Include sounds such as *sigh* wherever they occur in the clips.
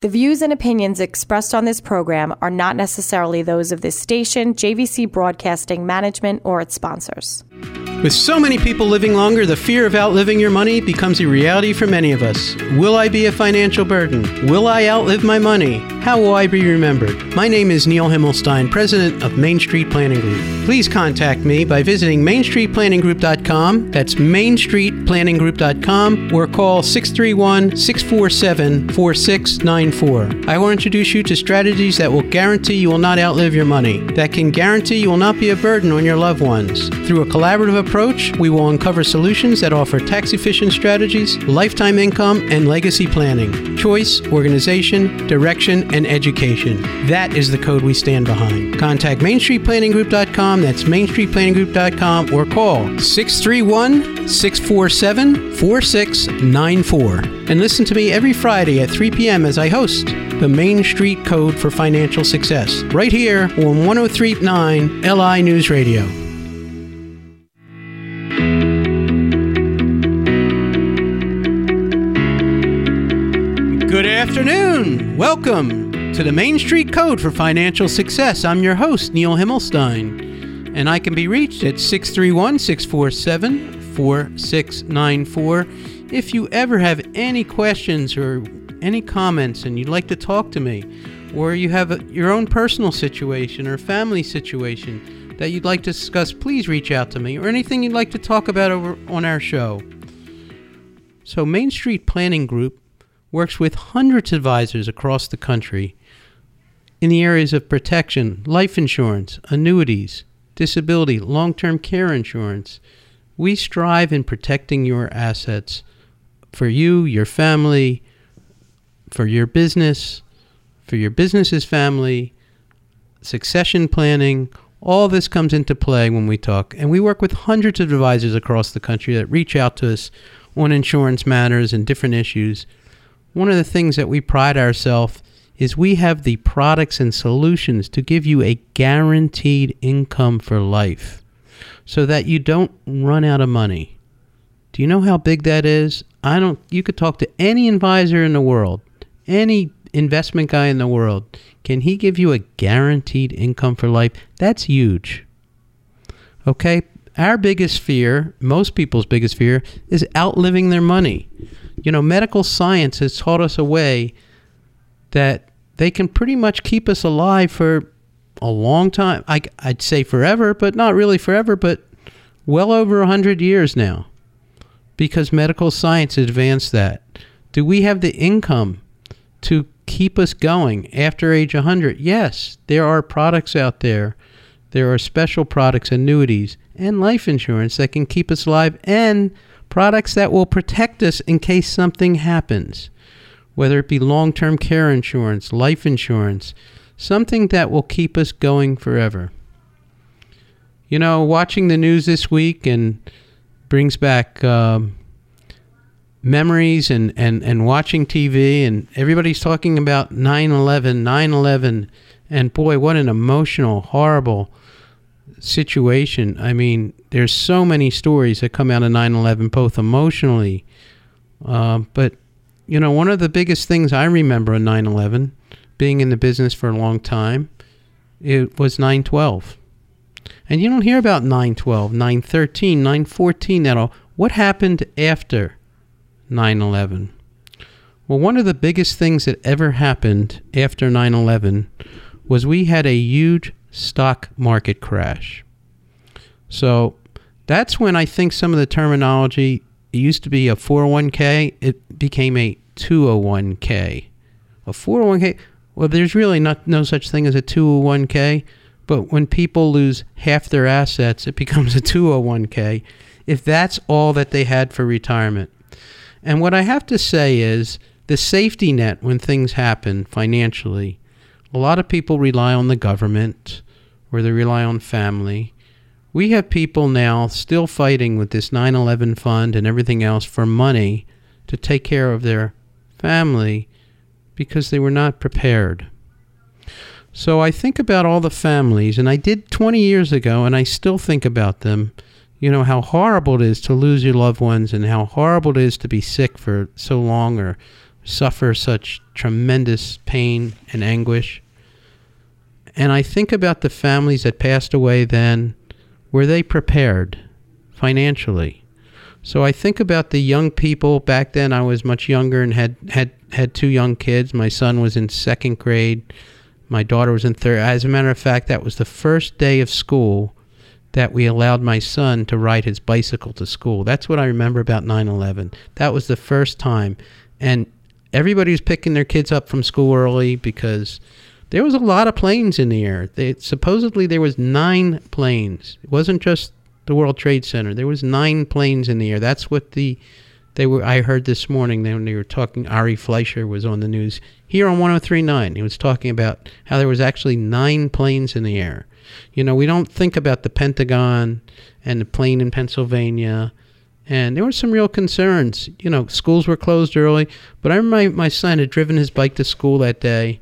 The views and opinions expressed on this program are not necessarily those of this station, JVC Broadcasting Management, or its sponsors. With so many people living longer, the fear of outliving your money becomes a reality for many of us. Will I be a financial burden? Will I outlive my money? How will I be remembered? My name is Neil Himmelstein, president of Main Street Planning Group. Please contact me by visiting mainstreetplanninggroup.com. That's mainstreetplanninggroup.com or call 631 647 4694. I will introduce you to strategies that will guarantee you will not outlive your money, that can guarantee you will not be a burden on your loved ones. Through a collaborative approach, we will uncover solutions that offer tax efficient strategies, lifetime income, and legacy planning, choice, organization, direction, and education. That is the code we stand behind. Contact MainStreetPlanningGroup.com, that's MainStreetPlanningGroup.com, or call 631 647 4694. And listen to me every Friday at 3 p.m. as I host the Main Street Code for Financial Success, right here on 1039 LI News Radio. Good afternoon. Welcome to the Main Street Code for Financial Success. I'm your host, Neil Himmelstein, and I can be reached at 631 647 4694. If you ever have any questions or any comments and you'd like to talk to me, or you have a, your own personal situation or family situation that you'd like to discuss, please reach out to me, or anything you'd like to talk about over on our show. So, Main Street Planning Group works with hundreds of advisors across the country in the areas of protection, life insurance, annuities, disability, long term care insurance. We strive in protecting your assets for you, your family, for your business, for your business's family, succession planning. All this comes into play when we talk. And we work with hundreds of advisors across the country that reach out to us on insurance matters and different issues one of the things that we pride ourselves is we have the products and solutions to give you a guaranteed income for life so that you don't run out of money. Do you know how big that is? I don't you could talk to any advisor in the world, any investment guy in the world. Can he give you a guaranteed income for life? That's huge. Okay? Our biggest fear, most people's biggest fear is outliving their money you know, medical science has taught us a way that they can pretty much keep us alive for a long time. I, would say forever, but not really forever, but well over 100 years now because medical science advanced that. Do we have the income to keep us going after age 100? Yes, there are products out there. There are special products, annuities, and life insurance that can keep us alive and products that will protect us in case something happens, whether it be long term care insurance, life insurance, something that will keep us going forever. You know, watching the news this week and brings back um, memories and, and, and watching TV, and everybody's talking about 9 11, 9 11, and boy, what an emotional, horrible situation. I mean, there's so many stories that come out of 9/11, both emotionally, uh, but you know, one of the biggest things I remember on 9/11, being in the business for a long time, it was 9/12, and you don't hear about 9/12, 9/13, 9/14 at all. What happened after 9/11? Well, one of the biggest things that ever happened after 9 11 was we had a huge stock market crash. So that's when I think some of the terminology it used to be a 401k, it became a 201k. A 401k, well, there's really not no such thing as a 201k, but when people lose half their assets, it *laughs* becomes a 201k if that's all that they had for retirement. And what I have to say is the safety net when things happen financially, a lot of people rely on the government or they rely on family. We have people now still fighting with this 9 11 fund and everything else for money to take care of their family because they were not prepared. So I think about all the families, and I did 20 years ago, and I still think about them. You know, how horrible it is to lose your loved ones and how horrible it is to be sick for so long or suffer such tremendous pain and anguish. And I think about the families that passed away then. Were they prepared financially? So I think about the young people back then. I was much younger and had had had two young kids. My son was in second grade. My daughter was in third. As a matter of fact, that was the first day of school that we allowed my son to ride his bicycle to school. That's what I remember about 9/11. That was the first time, and everybody was picking their kids up from school early because there was a lot of planes in the air. They, supposedly there was nine planes. It wasn't just the World Trade Center. There was nine planes in the air. That's what the they were. I heard this morning when they were talking. Ari Fleischer was on the news here on 103.9. He was talking about how there was actually nine planes in the air. You know, we don't think about the Pentagon and the plane in Pennsylvania. And there were some real concerns. You know, schools were closed early, but I remember my, my son had driven his bike to school that day,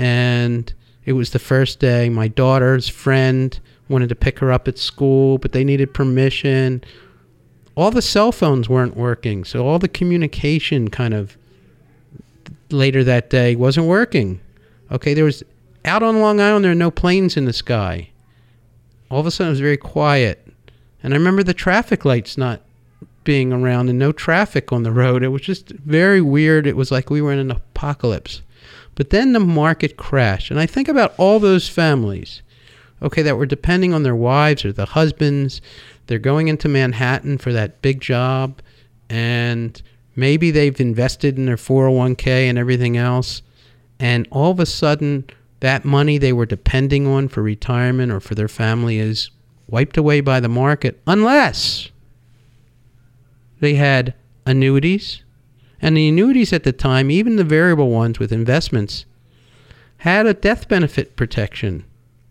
and it was the first day. My daughter's friend wanted to pick her up at school, but they needed permission. All the cell phones weren't working, so all the communication kind of later that day wasn't working. Okay, there was out on Long Island, there are no planes in the sky. All of a sudden, it was very quiet. And I remember the traffic lights not being around and no traffic on the road. It was just very weird. It was like we were in an apocalypse. But then the market crashed. And I think about all those families, okay, that were depending on their wives or the husbands. They're going into Manhattan for that big job. And maybe they've invested in their 401k and everything else. And all of a sudden, that money they were depending on for retirement or for their family is wiped away by the market unless they had annuities. And the annuities at the time, even the variable ones with investments, had a death benefit protection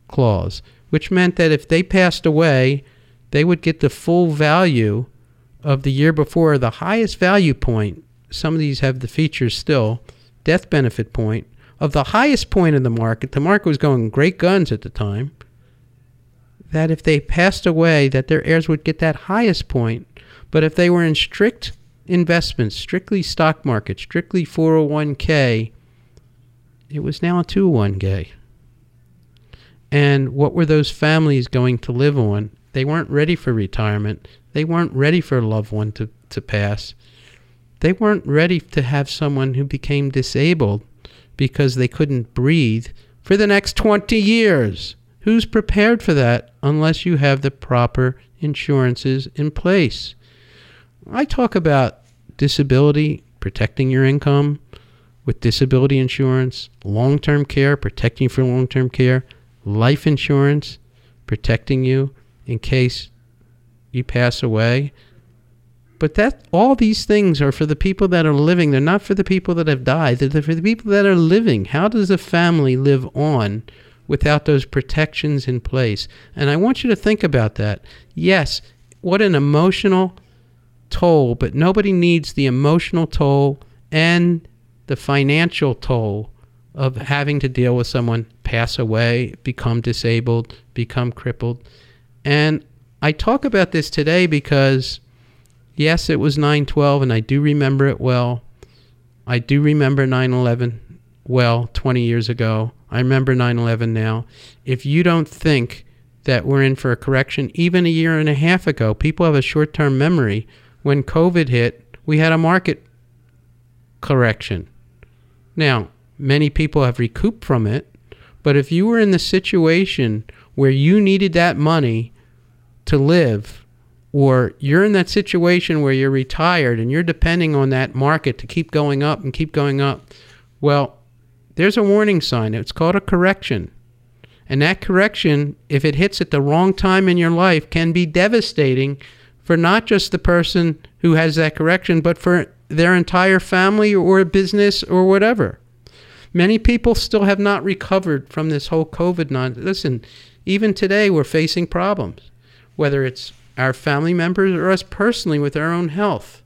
clause, which meant that if they passed away, they would get the full value of the year before, the highest value point. Some of these have the features still, death benefit point of the highest point in the market, the market was going great guns at the time, that if they passed away, that their heirs would get that highest point. But if they were in strict investments, strictly stock market, strictly 401k, it was now a 201k. And what were those families going to live on? They weren't ready for retirement. They weren't ready for a loved one to, to pass. They weren't ready to have someone who became disabled because they couldn't breathe for the next 20 years. Who's prepared for that unless you have the proper insurances in place? I talk about disability, protecting your income with disability insurance, long term care, protecting you for long term care, life insurance, protecting you in case you pass away. But that all these things are for the people that are living. They're not for the people that have died. They're for the people that are living. How does a family live on without those protections in place? And I want you to think about that. Yes, what an emotional toll, but nobody needs the emotional toll and the financial toll of having to deal with someone pass away, become disabled, become crippled. And I talk about this today because Yes, it was 9/12 and I do remember it well. I do remember 9/11 well 20 years ago. I remember 9/11 now. If you don't think that we're in for a correction even a year and a half ago, people have a short-term memory. When COVID hit, we had a market correction. Now, many people have recouped from it, but if you were in the situation where you needed that money to live or you're in that situation where you're retired and you're depending on that market to keep going up and keep going up, well, there's a warning sign. It's called a correction. And that correction, if it hits at the wrong time in your life, can be devastating for not just the person who has that correction, but for their entire family or business or whatever. Many people still have not recovered from this whole COVID. Non- Listen, even today we're facing problems, whether it's our family members, or us personally with our own health.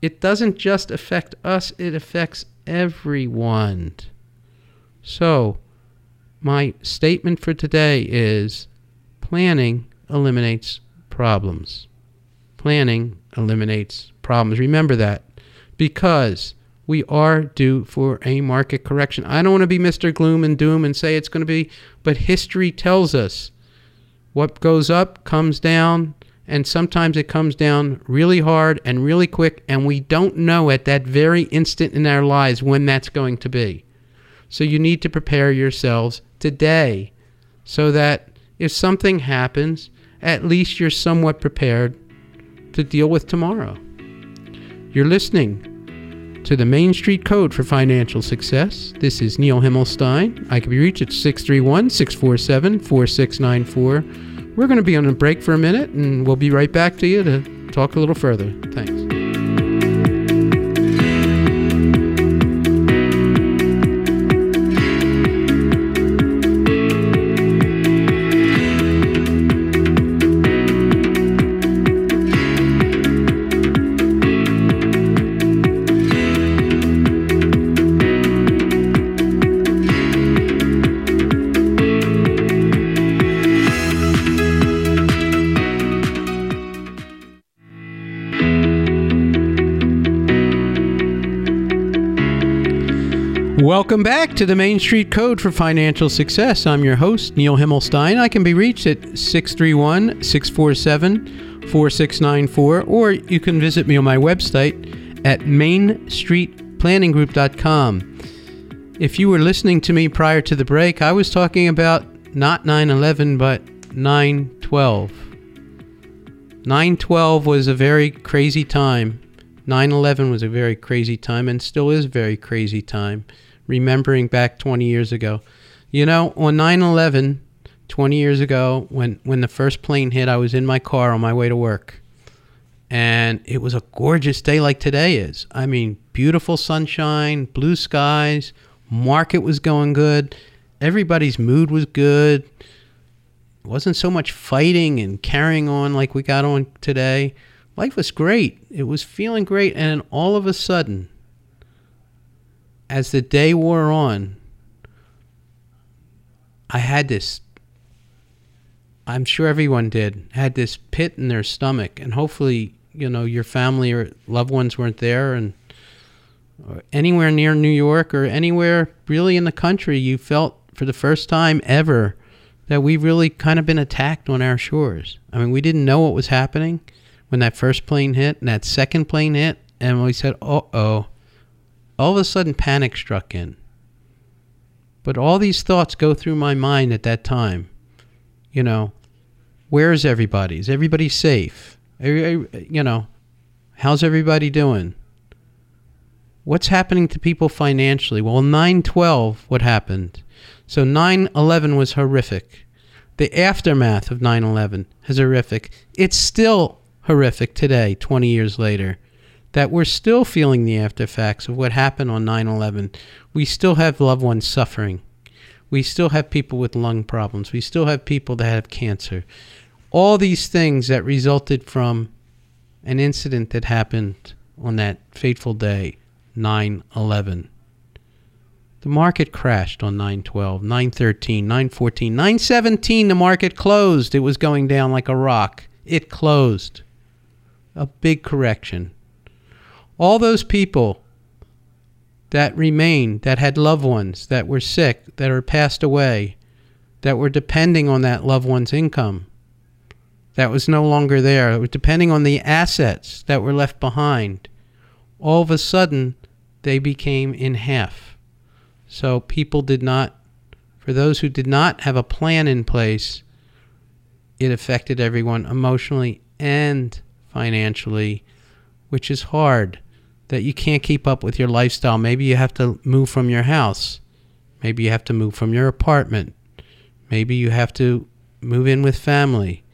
It doesn't just affect us, it affects everyone. So, my statement for today is planning eliminates problems. Planning eliminates problems. Remember that because we are due for a market correction. I don't want to be Mr. Gloom and Doom and say it's going to be, but history tells us what goes up comes down, and sometimes it comes down really hard and really quick, and we don't know at that very instant in our lives when that's going to be. So you need to prepare yourselves today so that if something happens, at least you're somewhat prepared to deal with tomorrow. You're listening to the Main Street Code for Financial Success. This is Neil Himmelstein. I can be reached at 631 647 4694. We're going to be on a break for a minute and we'll be right back to you to talk a little further. Thanks. Welcome back to the Main Street Code for Financial Success. I'm your host, Neil Himmelstein. I can be reached at 631 647 4694, or you can visit me on my website at mainstreetplanninggroup.com. If you were listening to me prior to the break, I was talking about not 9 11, but 9 12. 9 12 was a very crazy time. 9 11 was a very crazy time and still is a very crazy time remembering back 20 years ago. You know, on 9 11, 20 years ago, when, when the first plane hit, I was in my car on my way to work. And it was a gorgeous day like today is. I mean, beautiful sunshine, blue skies, market was going good, everybody's mood was good. It wasn't so much fighting and carrying on like we got on today. Life was great. It was feeling great. And all of a sudden, as the day wore on, I had this, I'm sure everyone did, had this pit in their stomach. And hopefully, you know, your family or loved ones weren't there and anywhere near New York or anywhere really in the country, you felt for the first time ever that we've really kind of been attacked on our shores. I mean, we didn't know what was happening when that first plane hit and that second plane hit. And we said, oh, oh, all of a sudden panic struck in. But all these thoughts go through my mind at that time. You know, where is everybody? Is everybody safe? You know, how's everybody doing? What's happening to people financially? Well, 912, what happened? So 9 11 was horrific. The aftermath of 9 11 is horrific. It's still horrific today, 20 years later that we're still feeling the aftereffects of what happened on 9 11. We still have loved ones suffering. We still have people with lung problems. We still have people that have cancer. All these things that resulted from an incident that happened on that fateful day, 9 11. The market crashed on 912, 913, 914, 917. The market closed. It was going down like a rock. It closed. A big correction all those people that remained, that had loved ones that were sick, that are passed away, that were depending on that loved one's income, that was no longer there, it was depending on the assets that were left behind, all of a sudden they became in half. So people did not, for those who did not have a plan in place, it affected everyone emotionally and financially, which is hard that you can't keep up with your lifestyle. Maybe you have to move from your house. Maybe you have to move from your apartment. Maybe you have to move in with family.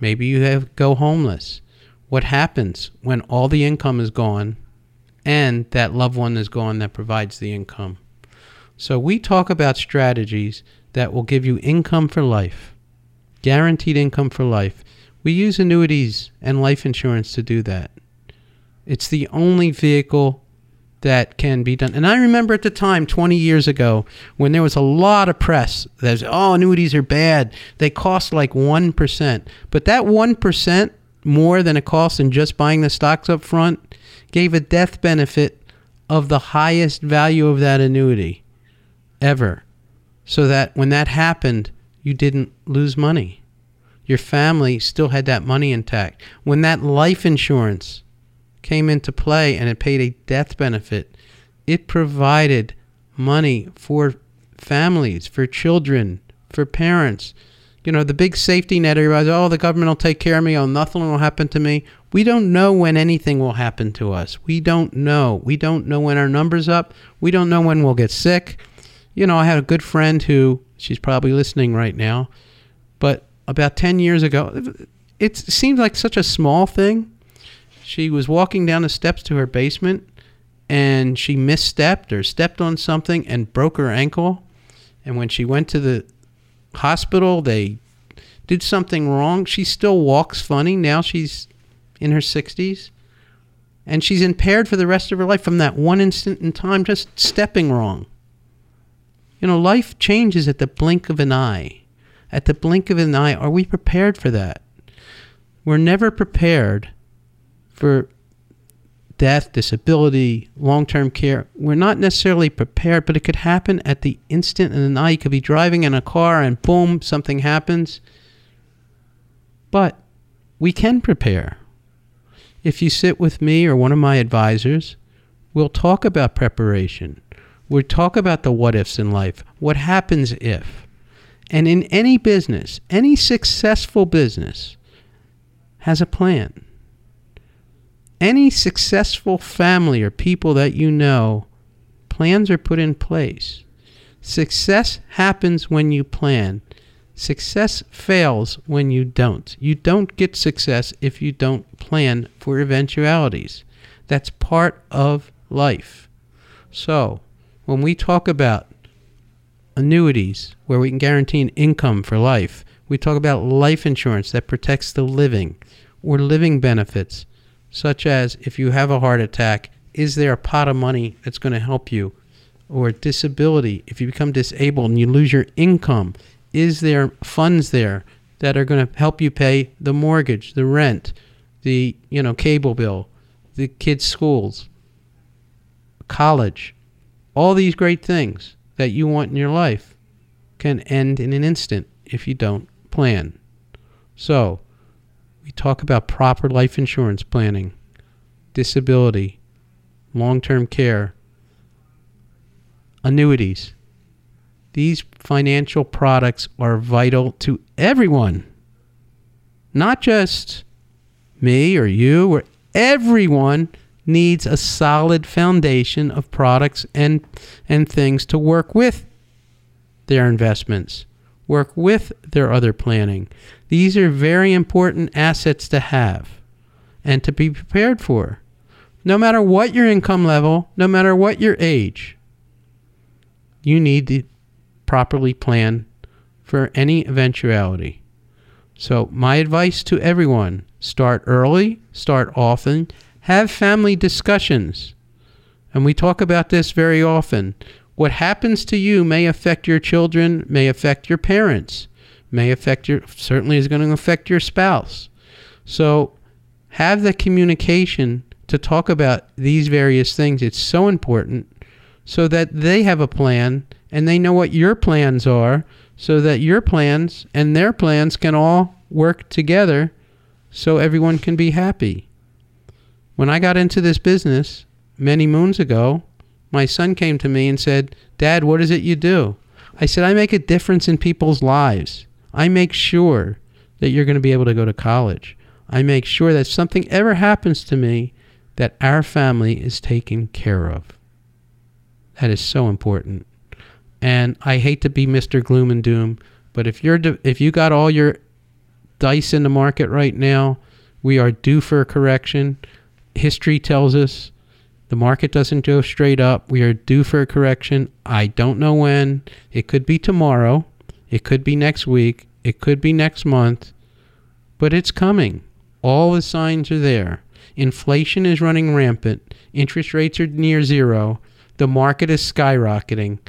Maybe you have go homeless. What happens when all the income is gone and that loved one is gone that provides the income? So we talk about strategies that will give you income for life. Guaranteed income for life. We use annuities and life insurance to do that. It's the only vehicle that can be done. And I remember at the time, 20 years ago, when there was a lot of press that was, oh, annuities are bad. They cost like 1%. But that 1% more than it costs in just buying the stocks up front gave a death benefit of the highest value of that annuity ever so that when that happened, you didn't lose money. Your family still had that money intact. When that life insurance came into play and it paid a death benefit, it provided money for families, for children, for parents. You know, the big safety net, everybody's, oh, the government will take care of me, oh, nothing will happen to me. We don't know when anything will happen to us. We don't know. We don't know when our number's up. We don't know when we'll get sick you know, I had a good friend who she's probably listening right now, but about 10 years ago, it seemed like such a small thing. She was walking down the steps to her basement and she misstepped or stepped on something and broke her ankle. And when she went to the hospital, they did something wrong. She still walks funny. Now she's in her 60s. And she's impaired for the rest of her life from that one instant in time, just stepping wrong. You know, life changes at the blink of an eye. At the blink of an eye, are we prepared for that? We're never prepared for death, disability, long term care. We're not necessarily prepared, but it could happen at the instant in an. You could be driving in a car and boom, something happens. But we can prepare. If you sit with me or one of my advisors, we'll talk about preparation We'll talk about the what ifs in life. What happens if? And in any business, any successful business has a plan. Any successful family or people that you know, plans are put in place. Success happens when you plan. Success fails when you don't. You don't get success if you don't plan for eventualities. That's part of life. So, when we talk about annuities where we can guarantee an income for life, we talk about life insurance that protects the living or living benefits, such as if you have a heart attack, is there a pot of money that's going to help you? Or disability, if you become disabled and you lose your income, is there funds there that are going to help you pay the mortgage, the rent, the you know cable bill, the kids' schools, college? All these great things that you want in your life can end in an instant if you don't plan. So, we talk about proper life insurance planning, disability, long term care, annuities. These financial products are vital to everyone, not just me or you or everyone needs a solid foundation of products and and things to work with their investments, work with their other planning. These are very important assets to have and to be prepared for. No matter what your income level, no matter what your age, you need to properly plan for any eventuality. So, my advice to everyone start early, start often, have family discussions. And we talk about this very often. What happens to you may affect your children, may affect your parents, may affect your, certainly is going to affect your spouse. So have the communication to talk about these various things. It's so important so that they have a plan and they know what your plans are so that your plans and their plans can all work together so everyone can be happy. When I got into this business many moons ago, my son came to me and said, Dad, what is it you do? I said, I make a difference in people's lives. I make sure that you're going to be able to go to college. I make sure that something ever happens to me, that our family is taken care of. That is so important. And I hate to be Mr. Gloom and Doom, but if you're if you got all your dice in the market right now, we are due for a correction history tells us the market doesn't go straight up. We are due for a correction. I don't know when. It could be tomorrow. It could be next week. It could be next month. But it's coming. All the signs are there. Inflation is running rampant. Interest rates are near zero. The market is skyrocketing.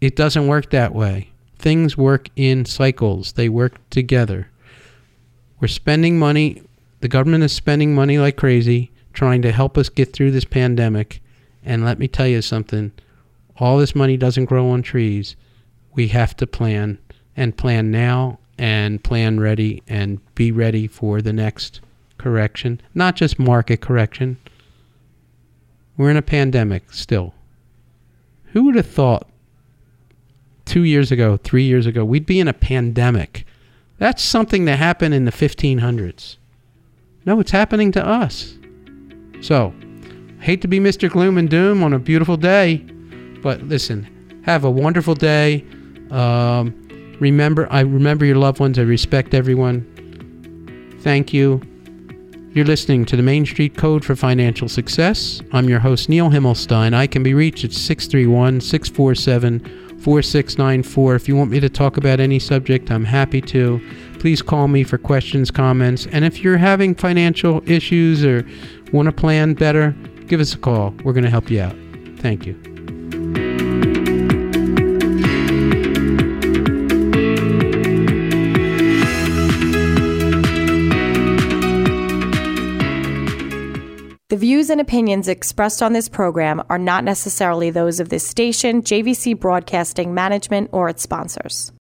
It doesn't work that way. Things work in cycles, they work together. We're spending money. The government is spending money like crazy trying to help us get through this pandemic. And let me tell you something all this money doesn't grow on trees. We have to plan and plan now and plan ready and be ready for the next correction, not just market correction. We're in a pandemic still. Who would have thought two years ago, three years ago, we'd be in a pandemic? That's something that happened in the 1500s. No, it's happening to us. So, hate to be Mr. Gloom and Doom on a beautiful day, but listen, have a wonderful day. Um, remember, I remember your loved ones. I respect everyone. Thank you. You're listening to the Main Street Code for Financial Success. I'm your host, Neil Himmelstein. I can be reached at 631 647 4694. If you want me to talk about any subject, I'm happy to. Please call me for questions, comments, and if you're having financial issues or want to plan better, give us a call. We're going to help you out. Thank you. The views and opinions expressed on this program are not necessarily those of this station, JVC Broadcasting Management, or its sponsors.